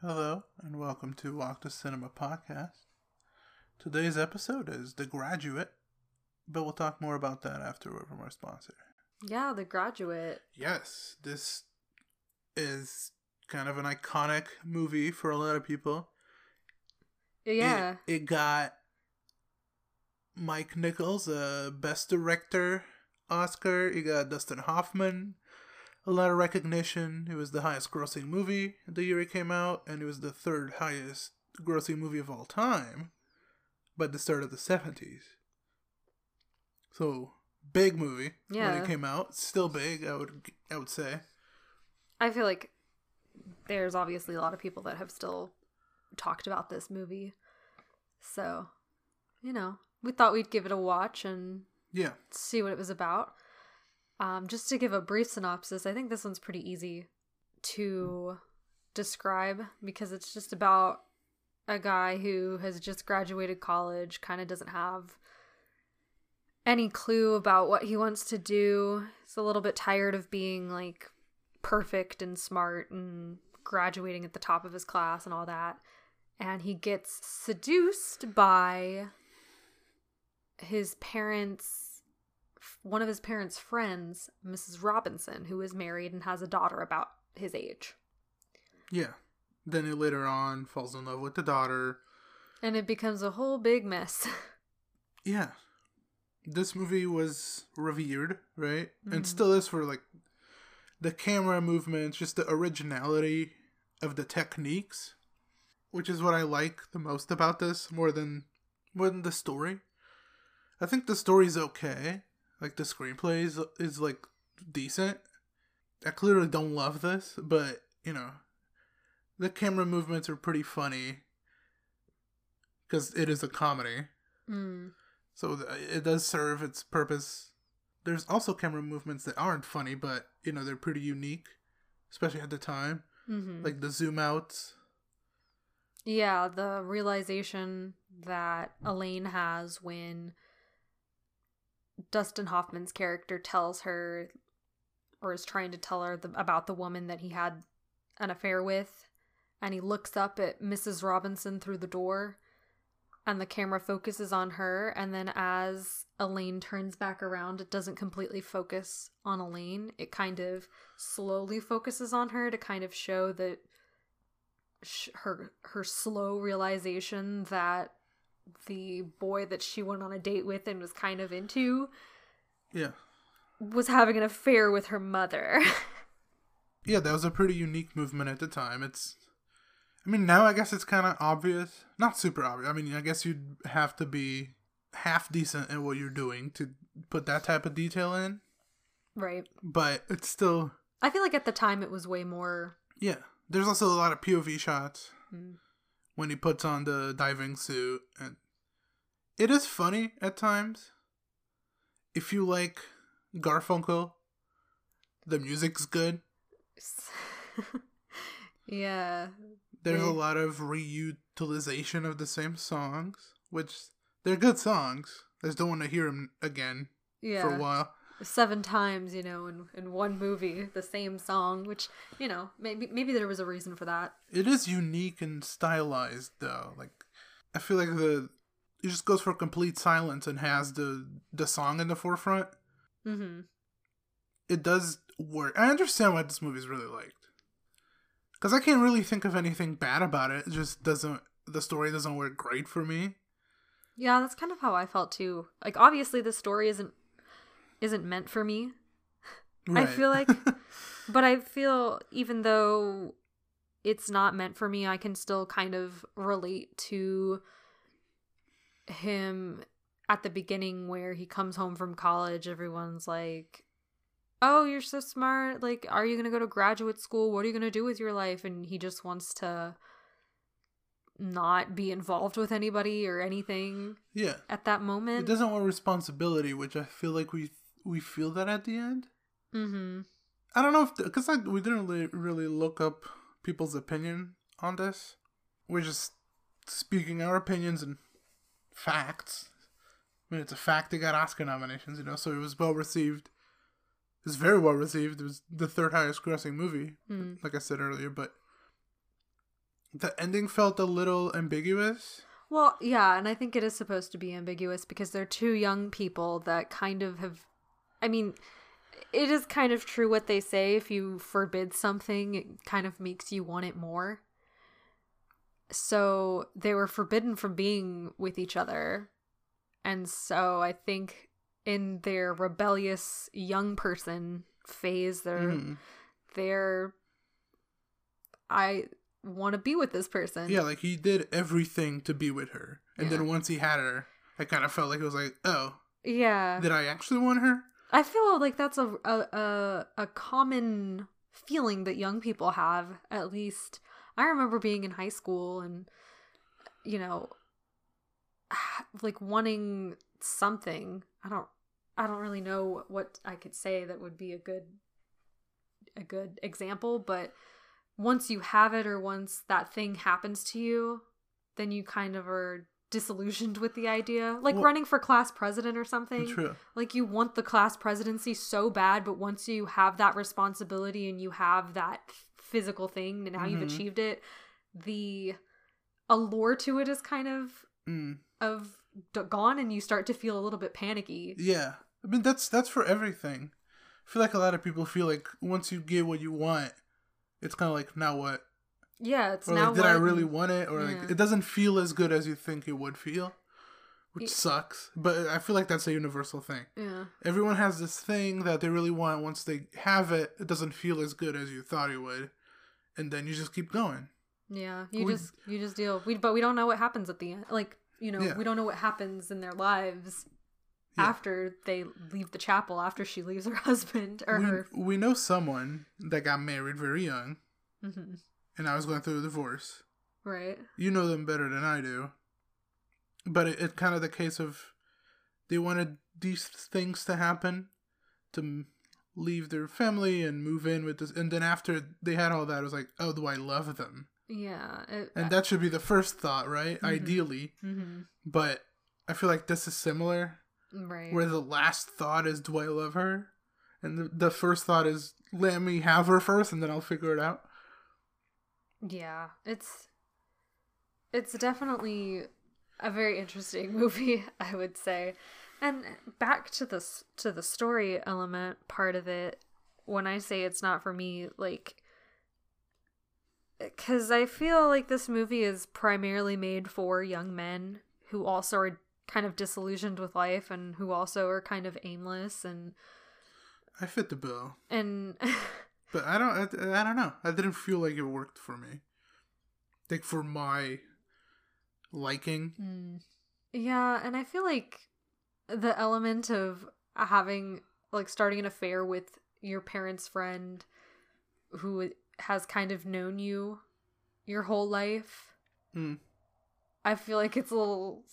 Hello, and welcome to Walk The Cinema podcast. Today's episode is The Graduate, but we'll talk more about that after word from our sponsor. Yeah, The Graduate. Yes, this is kind of an iconic movie for a lot of people. Yeah. It, it got Mike Nichols, uh, Best Director Oscar. It got Dustin Hoffman a lot of recognition. It was the highest grossing movie the year it came out, and it was the third highest grossing movie of all time by the start of the 70s. So, big movie when it came out. Still big, I would I would say. I feel like there's obviously a lot of people that have still talked about this movie. So, you know, we thought we'd give it a watch and Yeah. see what it was about. Um, just to give a brief synopsis, I think this one's pretty easy to describe because it's just about a guy who has just graduated college, kind of doesn't have any clue about what he wants to do. He's a little bit tired of being like perfect and smart and graduating at the top of his class and all that. And he gets seduced by his parents one of his parents' friends, Mrs. Robinson, who is married and has a daughter about his age. Yeah. Then he later on falls in love with the daughter. And it becomes a whole big mess. Yeah. This movie was revered, right? And Mhm. still is for like the camera movements, just the originality of the techniques, which is what I like the most about this more than more than the story. I think the story's okay. Like the screenplay is, is like decent. I clearly don't love this, but you know, the camera movements are pretty funny because it is a comedy. mm. So it does serve its purpose. There's also camera movements that aren't funny, but you know they're pretty unique, especially at the time, hmm like the zoom outs. Yeah, the realization that Elaine has when Dustin Hoffman's character tells her or is trying to tell her the, about the woman that he had an affair with and he looks up at Mrs. Robinson through the door and the camera focuses on her and then as Elaine turns back around it doesn't completely focus on Elaine it kind of slowly focuses on her to kind of show that sh- her her slow realization that the boy that she went on a date with and was kind of into Yeah, was having an affair with her mother. yeah, that was a pretty unique movement at the time. It's, I mean, now I guess it's kind of obvious, not super obvious. I mean, I guess you'd have to be half decent at what you're doing to put that type of detail in, right. but it's still, I feel like at the time it was way more yeah. There's also a lot of POV shots. mm, when he puts on the diving suit and it is funny at times if you like garfunkel the music's good Yeah. there's a lot of reutilization of the same songs which they're good songs i just don't want to hear them again Yeah. for a while Seven times, you know, in in one movie, the same song, which, you know, maybe maybe there was a reason for that. it is unique and stylized though like i feel like the it just goes for complete silence and has the the song in the forefront Mhm. it does work. I understand why this movie is really liked. Because I can't really think of anything bad about it. It just doesn't, the story doesn't work great for me. Yeah, that's kind of how I felt too. Like obviously the story isn't isn't meant for me. I feel like but I feel even though it's not meant for me, I can still kind of relate to him at the beginning where he comes home from college. Everyone's like, Oh, you're so smart. Like, are you going to go to graduate school? What are you going to do with your life? And he just wants to not be involved with anybody or anything yeah. at that moment. It doesn't want responsibility, which I feel like we we feel that at the end. Mm-hmm. I don't know if, because we didn't really, really look up people's opinion on this. We're just speaking our opinions and facts. I mean, it's a fact they got Oscar nominations, you know, so it was well received. It's very well received. It was the third highest grossing movie, Mm. like I said earlier, but the ending felt a little ambiguous. Well, yeah, and I think it is supposed to be ambiguous because they're two young people that kind of have. I mean, it is kind of true what they say. If you forbid something, it kind of makes you want it more. So they were forbidden from being with each other. And so I think in their rebellious young person phase, they're. Mhm. They're. I want to be with this person. Yeah, like he did everything to be with her, and Yeah. then once he had her, I kind of felt like it was like, oh, Yeah. did I actually want her? I feel like that's a, a a common feeling that young people have. At least I remember being in high school and you know, like wanting something. I don't I don't really know what I could say that would be a good a good example, but once you have it or once that thing happens to you, then you kind of are disillusioned with the idea. Like Well- running for class president or something True. like you want the class presidency so bad but once you have that responsibility and you have that physical thing and now you've Mhm. achieved it the allure to it is kind of Mm. of d- gone and you start to feel a little bit panicky Yeah, I mean that's that's for everything. I feel like a lot of people feel like once you get what you want, it's kind of like now what? Yeah it's Or now like, did I really want it? Or like it doesn't feel as good as you think it would feel, which Yeah. sucks. But I feel like that's a universal thing. yeah Everyone has this thing that they really want. Once they have it, it doesn't feel as good as you thought it would, and then you just keep going. yeah you We- just you just deal we but we don't know what happens at the end like you know Yeah. we don't know what happens in their lives Yeah. after they leave the chapel after she leaves her husband or we, her we know someone that got married very young, hmm and I was going through a divorce. right you know them better than I do. But it, it's kind of the case of they wanted these things to happen to leave their family and move in with this. And then after they had all that, it was like, oh, do I love them? yeah it, And that should be the first thought, right? Mhm. Ideally. hmm But I feel like this is similar, right where the last thought is, do I love her? And the, the first thought is, let me have her first and then I'll figure it out. Yeah, it's it's definitely a very interesting movie, I would say. And back to this to the story element part of it, when I say it's not for me, like cuz I feel like this movie is primarily made for young men who also are kind of disillusioned with life and who also are kind of aimless and I fit the bill. and But I don't. I, I don't know. I didn't feel like it worked for me. Like for my liking. Mm. Yeah, and I feel like the element of having like starting an affair with your parents' friend who has kind of known you your whole life. Mm. I feel like it's a little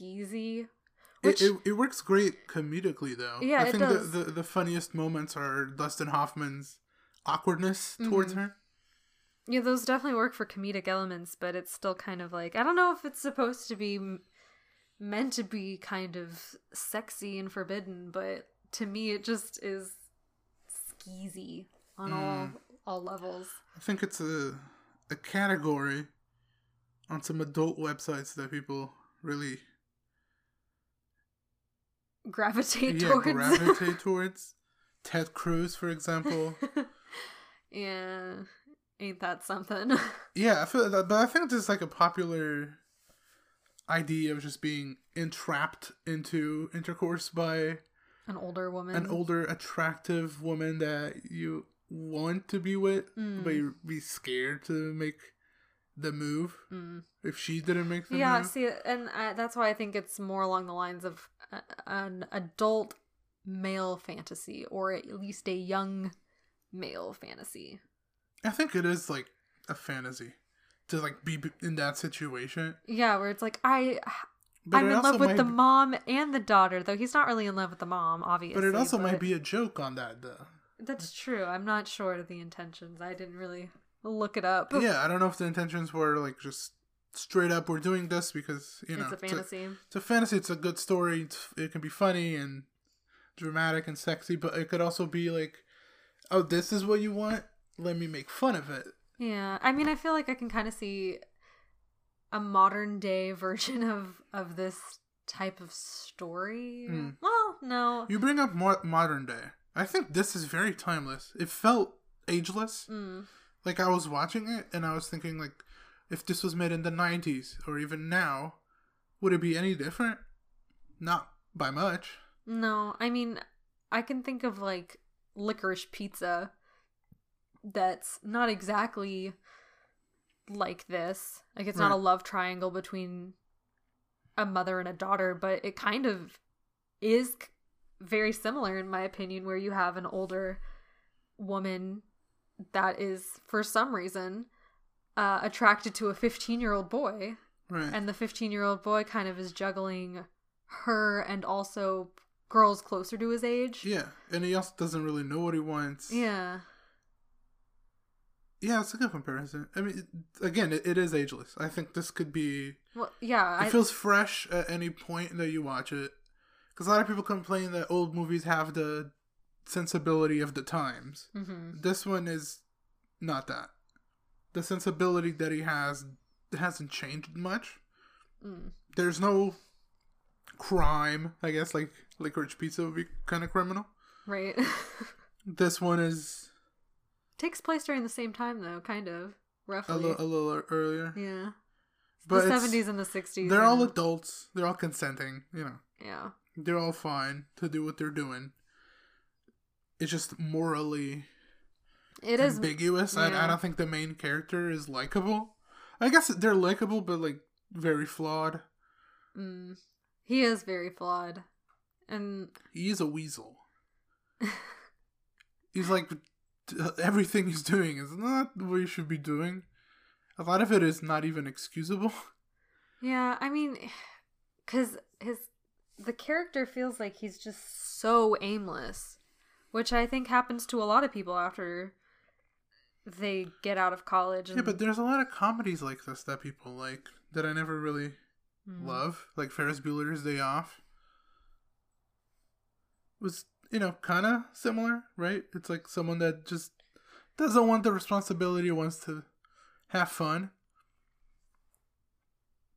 skeezy. It, Which it, it works great comedically though. Yeah, I it think does. The, the the funniest moments are Dustin Hoffman's awkwardness towards Mhm. her. yeah, those definitely work for comedic elements, but it's still kind of like I don't know if it's supposed to be m- meant to be kind of sexy and forbidden, but to me it just is skeezy on all all levels. I think it's a a category on some adult websites that people really Gravitate yeah, towards. gravitate towards. Ted Cruz, for example. yeah, ain't that something? Yeah, I feel that, but I think there's like a popular idea of just being entrapped into intercourse by An older woman. an older, attractive woman that you want to be with, Mm. but you be scared to make the move Mm. if she didn't make the Yeah, move. see, and I, that's why I think it's more along the lines of a, an adult male fantasy, or at least a young male fantasy. I think it is like a fantasy to like be in that situation. Yeah, where it's like I, But I'm in love with the be- mom and the daughter, though he's not really in love with the mom, obviously. But it also might be a joke on that though. That's true. I'm not sure of the intentions. I didn't really look it up. yeah, I don't know if the intentions were like just straight up we're doing this because you know it's a fantasy. it's a fantasy. It's a good story. It's, it can be funny and dramatic and sexy, but it could also be like, oh, this is what you want. Let me make fun of it. Yeah, I mean, I feel like I can kind of see a modern day version of of this type of story. Mm. Well, no. You bring up more modern day. I think this is very timeless. It felt ageless. Mm. Like I was watching it and I was thinking like if this was made in the 90s or even now, would it be any different? Not by much. No, I mean, I can think of like licorice pizza that's not exactly like this. Like it's not a love triangle between a mother and a daughter, but it kind of is very similar in my opinion where you have an older woman that is for some reason uh, attracted to a 15-year-old boy Right. and the 15 year old boy kind of is juggling her and also girls closer to his age. yeah, and he also doesn't really know what he wants. Yeah. Yeah, it's a good comparison. I mean, it, again, it, it is ageless. I think this could be. Well, yeah. It I, feels fresh at any point that you watch it. Because a lot of people complain that old movies have the sensibility of the times. Mhm. This one is not that. The sensibility that he has hasn't changed much. Mm. There's no crime, I guess, like Licorice Pizza would be kind of criminal. Right. This one is Takes place during the same time, though, kind of. a, Roughly. li- a little earlier. yeah. But the 70s and the 60s. They're all adults. They're all consenting. You know, Yeah. they're all fine to do what they're doing. It's just morally It is. ambiguous. I, I don't think the main character is likable. I guess they're likable, but like very flawed. Mm, he is very flawed. And He is a weasel. he's like everything he's doing is not what you should be doing. A lot of it is not even excusable. Yeah, I mean, because his the character feels like he's just so aimless, which I think happens to a lot of people after they get out of college. And, Yeah, but there's a lot of comedies like this that people like that I never really Mm. love, like Ferris Bueller's Day Off. Was you know kind of similar, right? It's like someone that just doesn't want the responsibility, wants to have fun,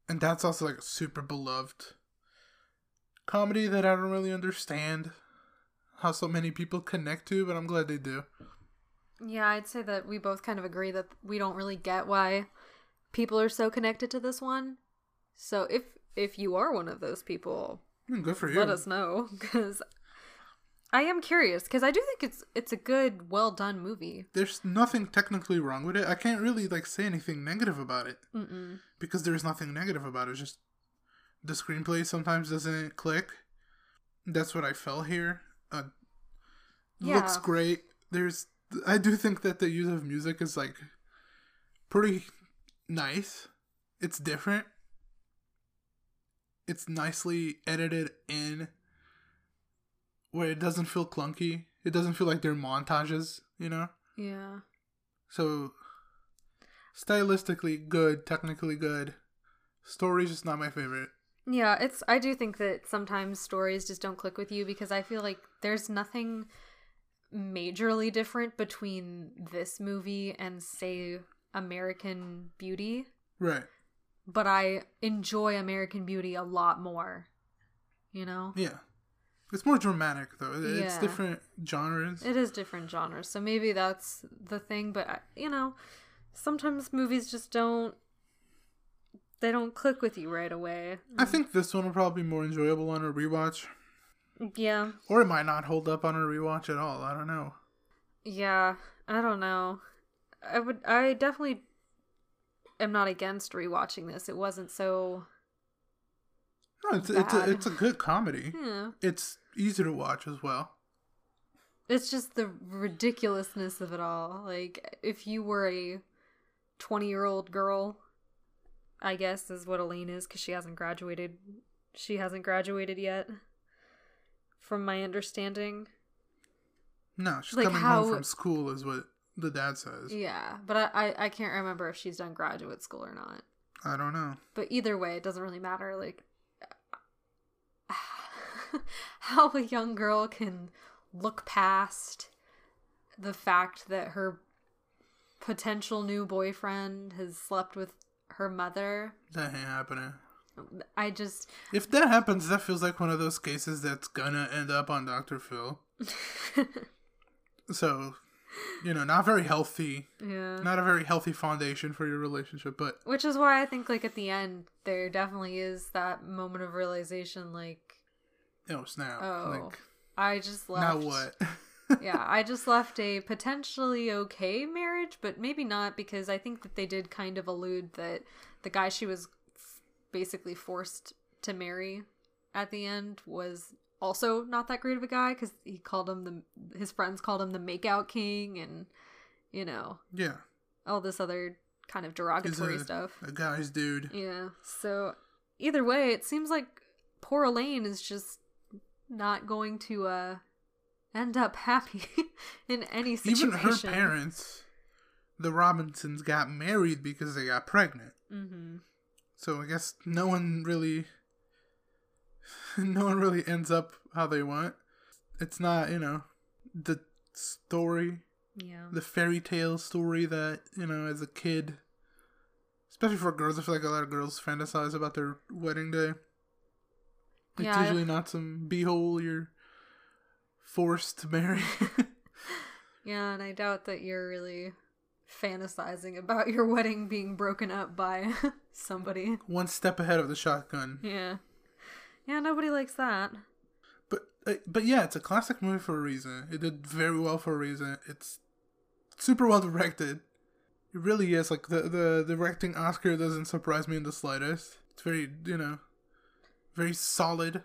and that's also like a super beloved comedy that I don't really understand how so many people connect to, but I'm glad they do. yeah, I'd say that we both kind of agree that we don't really get why people are so connected to this one. So if if you are one of those people, Mm, Good for you. let us know because I am curious because I do think it's it's a good, well done movie. There's nothing technically wrong with it. I can't really like say anything negative about it. Mm-mm. because there's nothing negative about it. It's just the screenplay sometimes doesn't click. That's what I felt here. Uh, Looks great. There's, I do think that the use of music is like pretty nice. It's different. It's nicely edited in where it doesn't feel clunky. It doesn't feel like they're montages, you know? Yeah. So stylistically good, technically good. Story's just not my favorite. Yeah, it's I do think that sometimes stories just don't click with you because I feel like there's nothing majorly different between this movie and say American Beauty, Right. But I enjoy American Beauty a lot more. You know? Yeah. It's more dramatic though. It's Yeah. different genres. It is different genres. So maybe that's the thing, but uh, you know, sometimes movies just don't they don't click with you right away. I think this one will probably be more enjoyable on a rewatch. Yeah. Or it might not hold up on a rewatch at all. I don't know. Yeah, I don't know. I would I definitely am not against rewatching this. It wasn't so No, it's it's a, it's a good comedy. yeah. It's easy to watch as well. It's just the ridiculousness of it all. Like if you were a 20-year-old girl, I guess is what Elaine is cuz she hasn't graduated. She hasn't graduated yet. From my understanding. No, she's Like coming how- home from school is what the dad says. Yeah, but I, I I can't remember if she's done graduate school or not. I don't know. But either way, it doesn't really matter. Like, how a young girl can look past the fact that her potential new boyfriend has slept with her mother. That ain't happening. I just If that happens, that feels like one of those cases that's gonna end up on Dr. Phil. so, you know, not very healthy. yeah. Not a very healthy foundation for your relationship, but Which is why I think like at the end there definitely is that moment of realization like oh snap. oh Like I just left now what? yeah, I just left a potentially okay marriage, but maybe not because I think that they did kind of allude that the guy she was f- basically forced to marry at the end was also not that great of a guy because he called him the his friends called him the makeout king and you know yeah. all this other kind of derogatory a, stuff. a guy's dude. Yeah. So either way, it seems like poor Elaine is just not going to uh end up happy in any situation. Even her parents, the Robinsons, got married because they got pregnant. Mm-hmm. So I guess no one really, no one really ends up how they want. It's not, you know, the story, Yeah. the fairy tale story that you know as a kid, especially for girls. I feel like a lot of girls fantasize about their wedding day. It's Yeah, usually not some beehole you're forced to marry. Yeah, and I doubt that you're really fantasizing about your wedding being broken up by somebody. One step ahead of the shotgun. Yeah. Yeah, nobody likes that. But uh, but yeah, it's a classic movie for a reason. It did very well for a reason. It's super well directed. It really is. Like the the directing Oscar doesn't surprise me in the slightest. It's very you know, very solid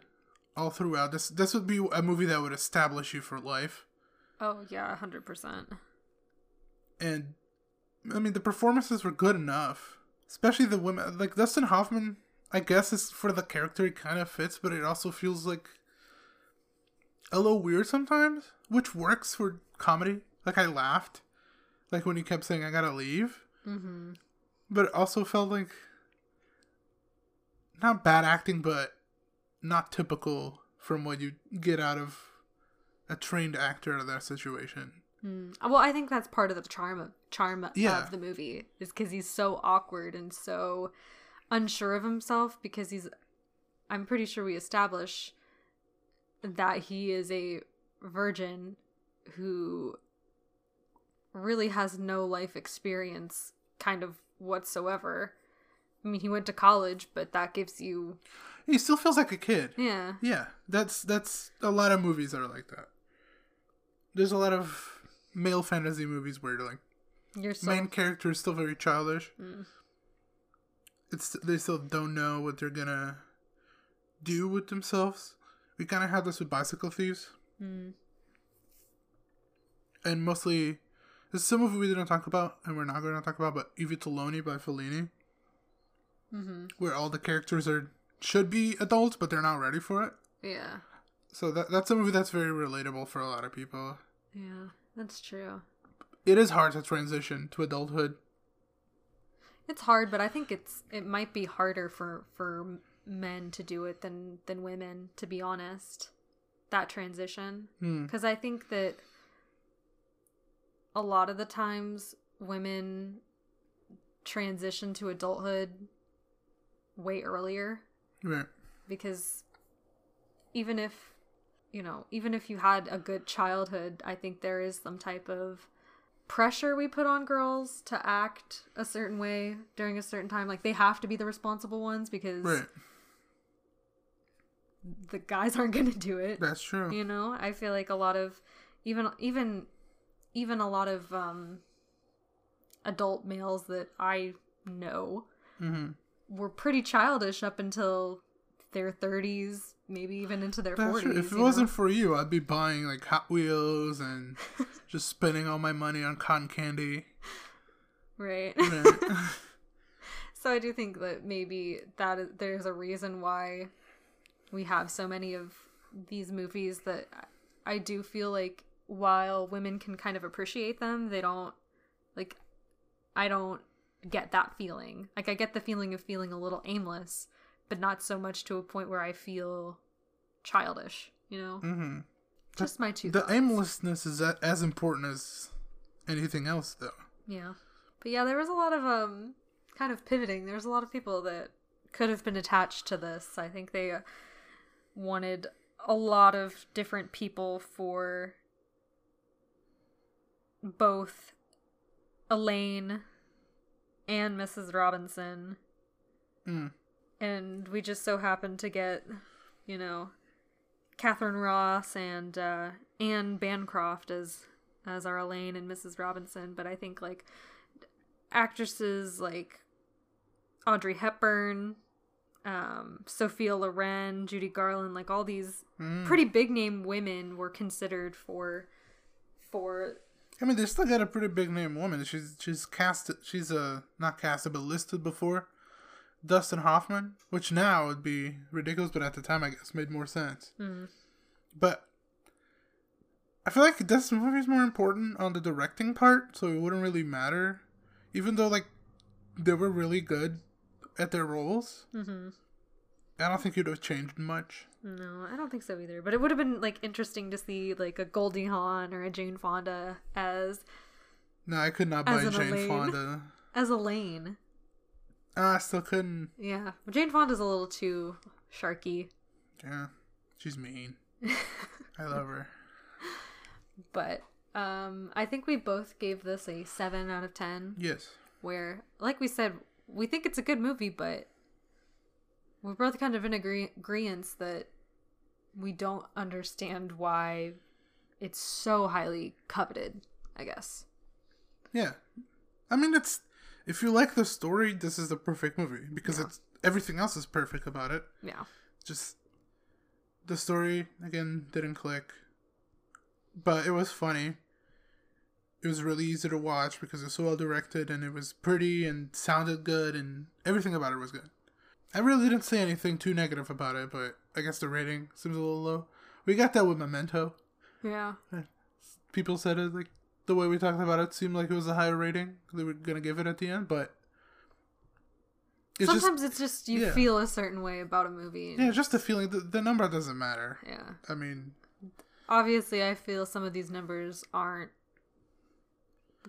all throughout. This this would be a movie that would establish you for life. Oh, yeah, 100%. And I mean the performances were good enough, especially the women. Like Dustin Hoffman, I guess it's for the character it kind of fits, but it also feels like a little weird sometimes, which works for comedy. Like I laughed, like when he kept saying "I gotta leave," Mm-hmm. but it also felt like not bad acting, but not typical from what you get out of a trained actor in that situation. Mm. Well, I think that's part of the charm of charm Yeah. of the movie is because he's so awkward and so unsure of himself because he's. I'm pretty sure we establish that he is a virgin who really has no life experience, kind of whatsoever. I mean, he went to college, but that gives you, He still feels like a kid. yeah, Yeah, that's that's a lot of movies that are like that. There's a lot of male fantasy movies where like you're so main character is still very childish. Mm. It's they still don't know what they're gonna do with themselves. We kind of had this with Bicycle Thieves, Mm. and mostly this is a movie we didn't talk about, and we're not going to talk about, but I Vitelloni by Fellini, hmm where all the characters are should be adults, but they're not ready for it. yeah, So that that's a movie that's very relatable for a lot of people. yeah, that's true. It is hard to transition to adulthood. It's hard, but I think it's it might be harder for for men to do it than than women. To be honest, that transition Hmm. because I think that a lot of the times women transition to adulthood way earlier Right. because even if you know even if you had a good childhood i think there is some type of pressure we put on girls to act a certain way during a certain time like they have to be the responsible ones because Right. the guys aren't going to do it That's true. you know i feel like a lot of even even even a lot of um adult males that i know hmm were pretty childish up until their 30s, maybe even into their That's 40s. true. If it wasn't know? for you, I'd be buying like Hot Wheels and just spending all my money on cotton candy. right. So I do think that maybe that is, there's a reason why we have so many of these movies that I do feel like while women can kind of appreciate them, they don't like I don't get that feeling. Like I get the feeling of feeling a little aimless, but not so much to a point where I feel childish, you know? hmm Just my two The thoughts. aimlessness is a- as important as anything else, though. Yeah. But yeah, there was a lot of um kind of pivoting. There was a lot of people that could have been attached to this. I think they wanted a lot of different people for both Elaine and Mrs. Robinson. Mm. And we just so happened to get, you know, Katharine Ross and uh, Anne Bancroft as as our Elaine and Mrs. Robinson. But I think like actresses like Audrey Hepburn, um, Sophia Loren, Judy Garland, like all these Mm. pretty big name women were considered for for I mean, they still got a pretty big name woman. She's she's cast. She's uh not casted, but listed before. Dustin Hoffman, which now would be ridiculous, but at the time I guess made more sense. Mm. But I feel like this movie is more important on the directing part, so it wouldn't really matter, even though like they were really good at their roles. hmm I don't think it would have changed much. No, I don't think so either. But it would have been like interesting to see like a Goldie Hawn or a Jane Fonda as No, I could not buy Jane Elaine. Fonda. as Elaine. Ah, I still couldn't. Yeah, Jane Fonda's a little too sharky, Yeah, she's mean. I love her. but um, I think we both gave this a seven out of ten. Yes. Where, like we said, we think it's a good movie, but we're both kind of in agree- agreement that we don't understand why it's so highly coveted. I guess. Yeah. I mean, it's if you like the story, this is the perfect movie because Yeah. it's everything else is perfect about it. Yeah. Just the story again didn't click, but it was funny. It was really easy to watch because it's so well directed and it was pretty and sounded good and everything about it was good. I really didn't say anything too negative about it, but I guess the rating seems a little low. We got that with Memento. Yeah. people said it like the way we talked about it seemed like it was a higher rating they were gonna give it at the end but it's Sometimes it's just you yeah. feel a certain way about a movie. and- yeah just the feeling the, the number doesn't matter yeah. i mean Obviously, I feel some of these numbers aren't.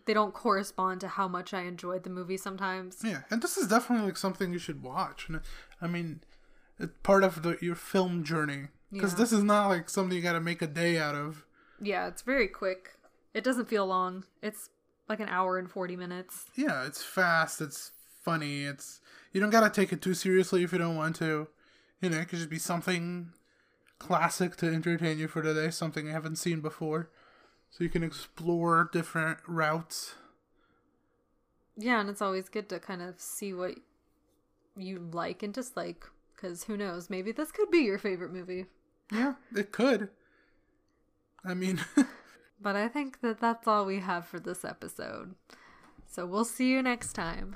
They don't correspond to how much I enjoyed the movie sometimes. yeah and this is definitely like something you should watch and i mean it's part of the your film journey because Yeah. this is not like something you gotta make a day out of Yeah, it's very quick. It doesn't feel long. It's like an hour and 40 minutes. yeah it's fast it's funny it's you don't gotta take it too seriously if you don't want to you know it could just be something classic to entertain you for today, something you haven't seen before so you can explore different routes Yeah, and it's always good to kind of see what you like and dislike. Because who knows, maybe this could be your favorite movie. yeah it could i mean But I think that that's all we have for this episode. So we'll see you next time.